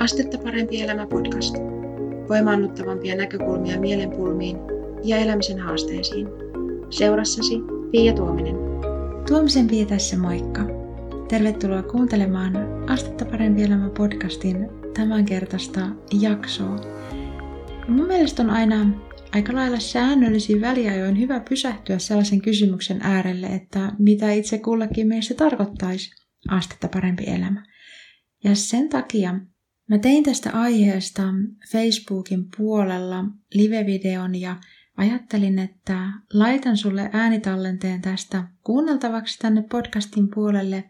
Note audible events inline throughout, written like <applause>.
Astetta parempi elämä podcast. Voimaannuttavampia näkökulmia mielenpulmiin ja elämisen haasteisiin. Seurassasi Pia Tuominen. Tuomisen Pia tässä moikka. Tervetuloa kuuntelemaan Astetta parempi elämä podcastin tämänkertaista jaksoa. Mun mielestä on aina aika lailla säännöllisin väliajoin hyvä pysähtyä sellaisen kysymyksen äärelle, että mitä itse kullakin meistä tarkoittaisi astetta parempi elämä. Ja sen takia mä tein tästä aiheesta Facebookin puolella live-videon ja ajattelin, että laitan sulle äänitallenteen tästä kuunneltavaksi tänne podcastin puolelle,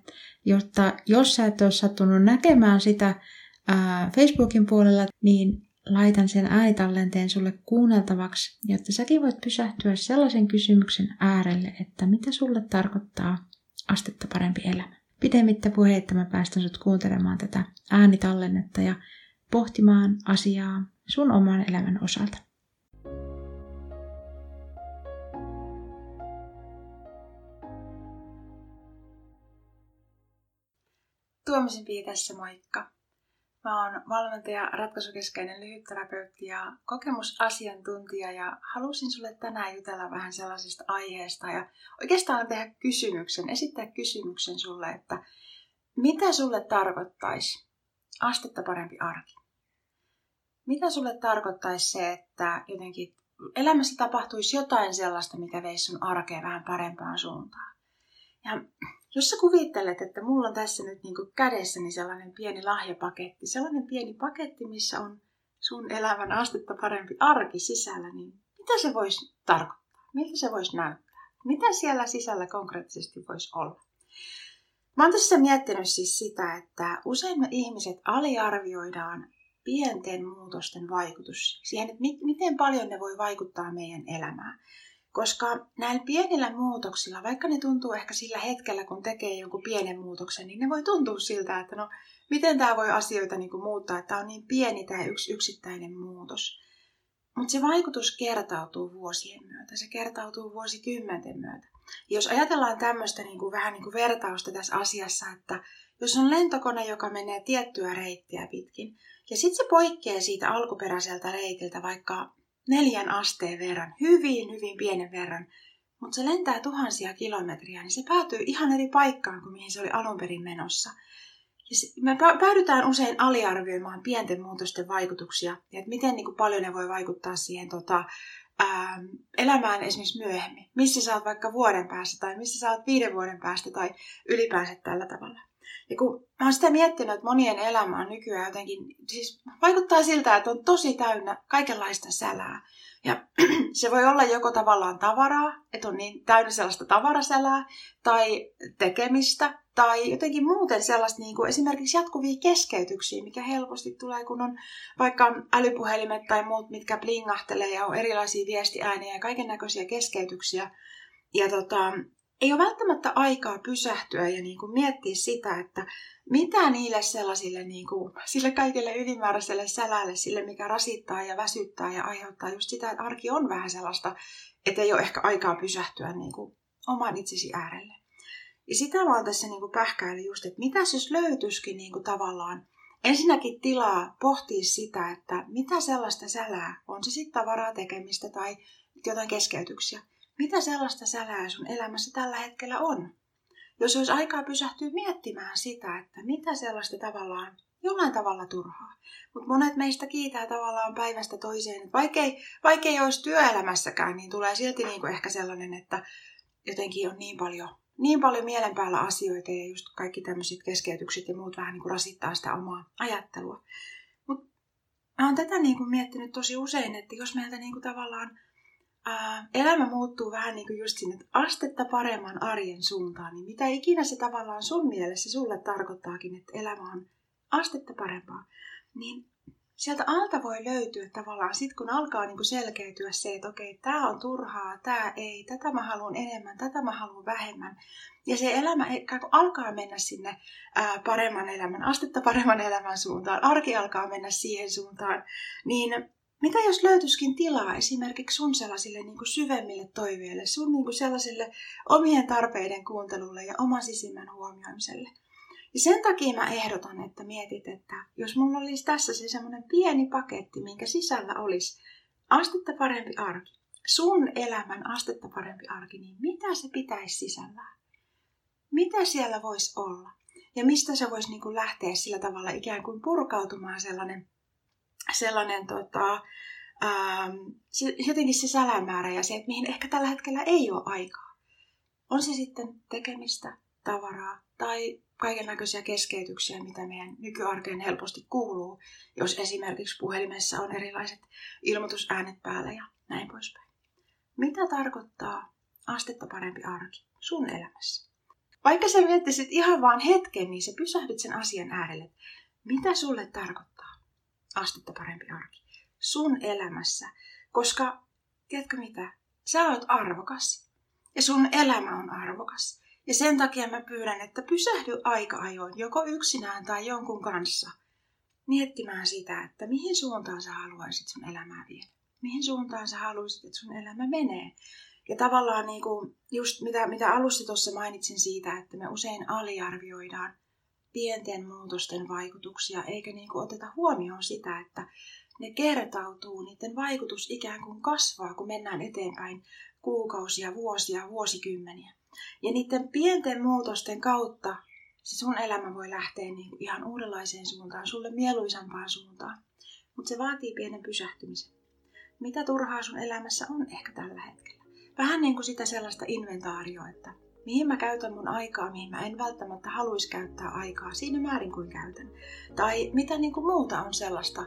jotta jos sä et ole sattunut näkemään sitä ää, Facebookin puolella, niin laitan sen äänitallenteen sulle kuunneltavaksi, jotta säkin voit pysähtyä sellaisen kysymyksen äärelle, että mitä sulle tarkoittaa astetta parempi elämä. Pidemmittä puheitta mä päästän sut kuuntelemaan tätä äänitallennetta ja pohtimaan asiaa sun oman elämän osalta. Tuomisen Pii tässä, moikka! Mä oon valmentaja, ratkaisukeskeinen lyhytterapeutti ja kokemusasiantuntija ja halusin sulle tänään jutella vähän sellaisesta aiheesta ja oikeastaan tehdä kysymyksen, esittää kysymyksen sulle, että mitä sulle tarkoittaisi astetta parempi arki? Mitä sulle tarkoittaisi se, että jotenkin elämässä tapahtuisi jotain sellaista, mikä veisi sun arkeen vähän parempaan suuntaan? Ja jos sä kuvittelet, että mulla on tässä nyt niin kädessäni sellainen pieni lahjapaketti, sellainen pieni paketti, missä on sun elämän astetta parempi arki sisällä, niin mitä se voisi tarkoittaa? Miltä se voisi näyttää? Mitä siellä sisällä konkreettisesti voisi olla? Mä oon tässä miettinyt siis sitä, että usein me ihmiset aliarvioidaan pienten muutosten vaikutus siihen, että miten paljon ne voi vaikuttaa meidän elämään. Koska näillä pienillä muutoksilla, vaikka ne tuntuu ehkä sillä hetkellä, kun tekee jonkun pienen muutoksen, niin ne voi tuntua siltä, että no, miten tämä voi asioita niin kuin muuttaa, että on niin pieni tämä yksi yksittäinen muutos. Mutta se vaikutus kertautuu vuosien myötä, se kertautuu vuosikymmenten myötä. Ja jos ajatellaan tämmöistä niin kuin, vähän niin kuin vertausta tässä asiassa, että jos on lentokone, joka menee tiettyä reittiä pitkin, ja sitten se poikkeaa siitä alkuperäiseltä reitiltä vaikka neljän asteen verran, hyvin, hyvin pienen verran, mutta se lentää tuhansia kilometriä, niin se päätyy ihan eri paikkaan kuin mihin se oli alun perin menossa. Ja me päädytään usein aliarvioimaan pienten muutosten vaikutuksia ja että miten niin kuin paljon ne voi vaikuttaa siihen tota, ää, elämään esimerkiksi myöhemmin. Missä sä oot vaikka vuoden päästä tai missä sä oot viiden vuoden päästä tai ylipäänsä tällä tavalla. Ja kun mä oon sitä miettinyt, että monien elämä on nykyään jotenkin, siis vaikuttaa siltä, että on tosi täynnä kaikenlaista sälää. Ja <clears throat> se voi olla joko tavallaan tavaraa, että on niin täynnä sellaista tavarasälää, tai tekemistä, tai jotenkin muuten sellaista niin kuin esimerkiksi jatkuvia keskeytyksiä, mikä helposti tulee, kun on vaikka älypuhelimet tai muut, mitkä blingahtelee ja on erilaisia viestiääniä ja kaiken näköisiä keskeytyksiä. Ja tota, ei ole välttämättä aikaa pysähtyä ja niin kuin miettiä sitä, että mitä niille sellaisille, niin kuin, sille kaikille ylimääräiselle sälälle, sille mikä rasittaa ja väsyttää ja aiheuttaa just sitä, että arki on vähän sellaista, että ei ole ehkä aikaa pysähtyä niin kuin oman itsesi äärelle. Ja sitä oon tässä niin kuin pähkäillyt just, että mitä jos löytyisikin niin kuin tavallaan ensinnäkin tilaa pohtia sitä, että mitä sellaista sälää, on se sitten tavaraa tekemistä tai jotain keskeytyksiä, mitä sellaista sälää sun elämässä tällä hetkellä on? Jos olisi aikaa pysähtyä miettimään sitä, että mitä sellaista tavallaan jollain tavalla turhaa. Mutta monet meistä kiitää tavallaan päivästä toiseen. Että vaikkei, vaikkei olisi työelämässäkään, niin tulee silti niinku ehkä sellainen, että jotenkin on niin paljon, niin paljon mielen päällä asioita ja just kaikki tämmöiset keskeytykset ja muut vähän niinku rasittaa sitä omaa ajattelua. Mutta mä oon tätä niinku miettinyt tosi usein, että jos meiltä niinku tavallaan elämä muuttuu vähän niin kuin just sinne astetta paremman arjen suuntaan, niin mitä ikinä se tavallaan sun mielessä sulle tarkoittaakin, että elämä on astetta parempaa, niin sieltä alta voi löytyä tavallaan, sit kun alkaa niin kuin selkeytyä se, että okei, tämä on turhaa, tämä ei, tätä mä haluan enemmän, tätä mä haluan vähemmän. Ja se elämä alkaa mennä sinne ää, paremman elämän, astetta paremman elämän suuntaan, arki alkaa mennä siihen suuntaan, niin mitä jos löytyisikin tilaa esimerkiksi sun sellaisille niin kuin syvemmille toiveille, sun niin kuin sellaisille omien tarpeiden kuuntelulle ja oman sisimmän huomioimiselle? Ja sen takia mä ehdotan, että mietit, että jos mulla olisi tässä se semmoinen pieni paketti, minkä sisällä olisi astetta parempi arki, sun elämän astetta parempi arki, niin mitä se pitäisi sisällään? Mitä siellä voisi olla? Ja mistä se voisi niin kuin lähteä sillä tavalla ikään kuin purkautumaan sellainen, sellainen tota, ähm, jotenkin se sälämäärä ja se, että mihin ehkä tällä hetkellä ei ole aikaa. On se sitten tekemistä, tavaraa tai kaiken näköisiä keskeytyksiä, mitä meidän nykyarkeen helposti kuuluu, jos esimerkiksi puhelimessa on erilaiset ilmoitusäänet päällä ja näin poispäin. Mitä tarkoittaa astetta parempi arki sun elämässä? Vaikka sä miettisit ihan vaan hetken, niin sä pysähdyt sen asian äärelle. Mitä sulle tarkoittaa astetta parempi arki sun elämässä? Koska, tiedätkö mitä? Sä oot arvokas ja sun elämä on arvokas. Ja sen takia mä pyydän, että pysähdy aika ajoin, joko yksinään tai jonkun kanssa, miettimään sitä, että mihin suuntaan sä haluaisit sun elämää viedä. Mihin suuntaan sä haluaisit, että sun elämä menee. Ja tavallaan niin kuin just mitä, mitä alussa tuossa mainitsin siitä, että me usein aliarvioidaan pienten muutosten vaikutuksia, eikä niin kuin oteta huomioon sitä, että ne kertautuu, niiden vaikutus ikään kuin kasvaa, kun mennään eteenpäin kuukausia, vuosia, vuosikymmeniä. Ja niiden pienten muutosten kautta se sun elämä voi lähteä niin kuin ihan uudenlaiseen suuntaan, sulle mieluisampaan suuntaan. Mutta se vaatii pienen pysähtymisen. Mitä turhaa sun elämässä on ehkä tällä hetkellä? Vähän niin kuin sitä sellaista inventaarioa, että mihin mä käytän mun aikaa, mihin mä en välttämättä haluaisi käyttää aikaa siinä määrin kuin käytän. Tai mitä niin kuin muuta on sellaista,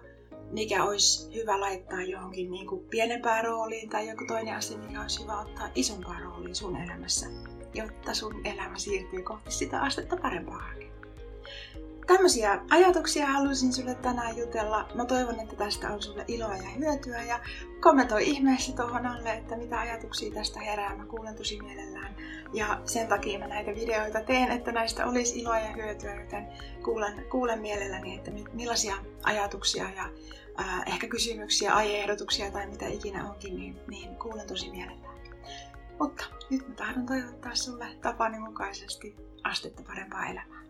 mikä olisi hyvä laittaa johonkin niin kuin pienempään rooliin tai joku toinen asia, mikä olisi hyvä ottaa isompaan rooliin sun elämässä, jotta sun elämä siirtyy kohti sitä astetta parempaa. Tämmöisiä ajatuksia halusin sulle tänään jutella. Mä toivon, että tästä on sulle iloa ja hyötyä ja kommentoi ihmeessä tuohon alle, että mitä ajatuksia tästä herää. Mä kuulen tosi mielellään. Ja sen takia mä näitä videoita teen, että näistä olisi iloa ja hyötyä, joten kuulen, kuulen mielelläni, että millaisia ajatuksia ja äh, ehkä kysymyksiä, aiheehdotuksia tai mitä ikinä onkin, niin, niin kuulen tosi mielellään. Mutta nyt mä tahdon toivottaa sulle tapani mukaisesti astetta parempaa elämää.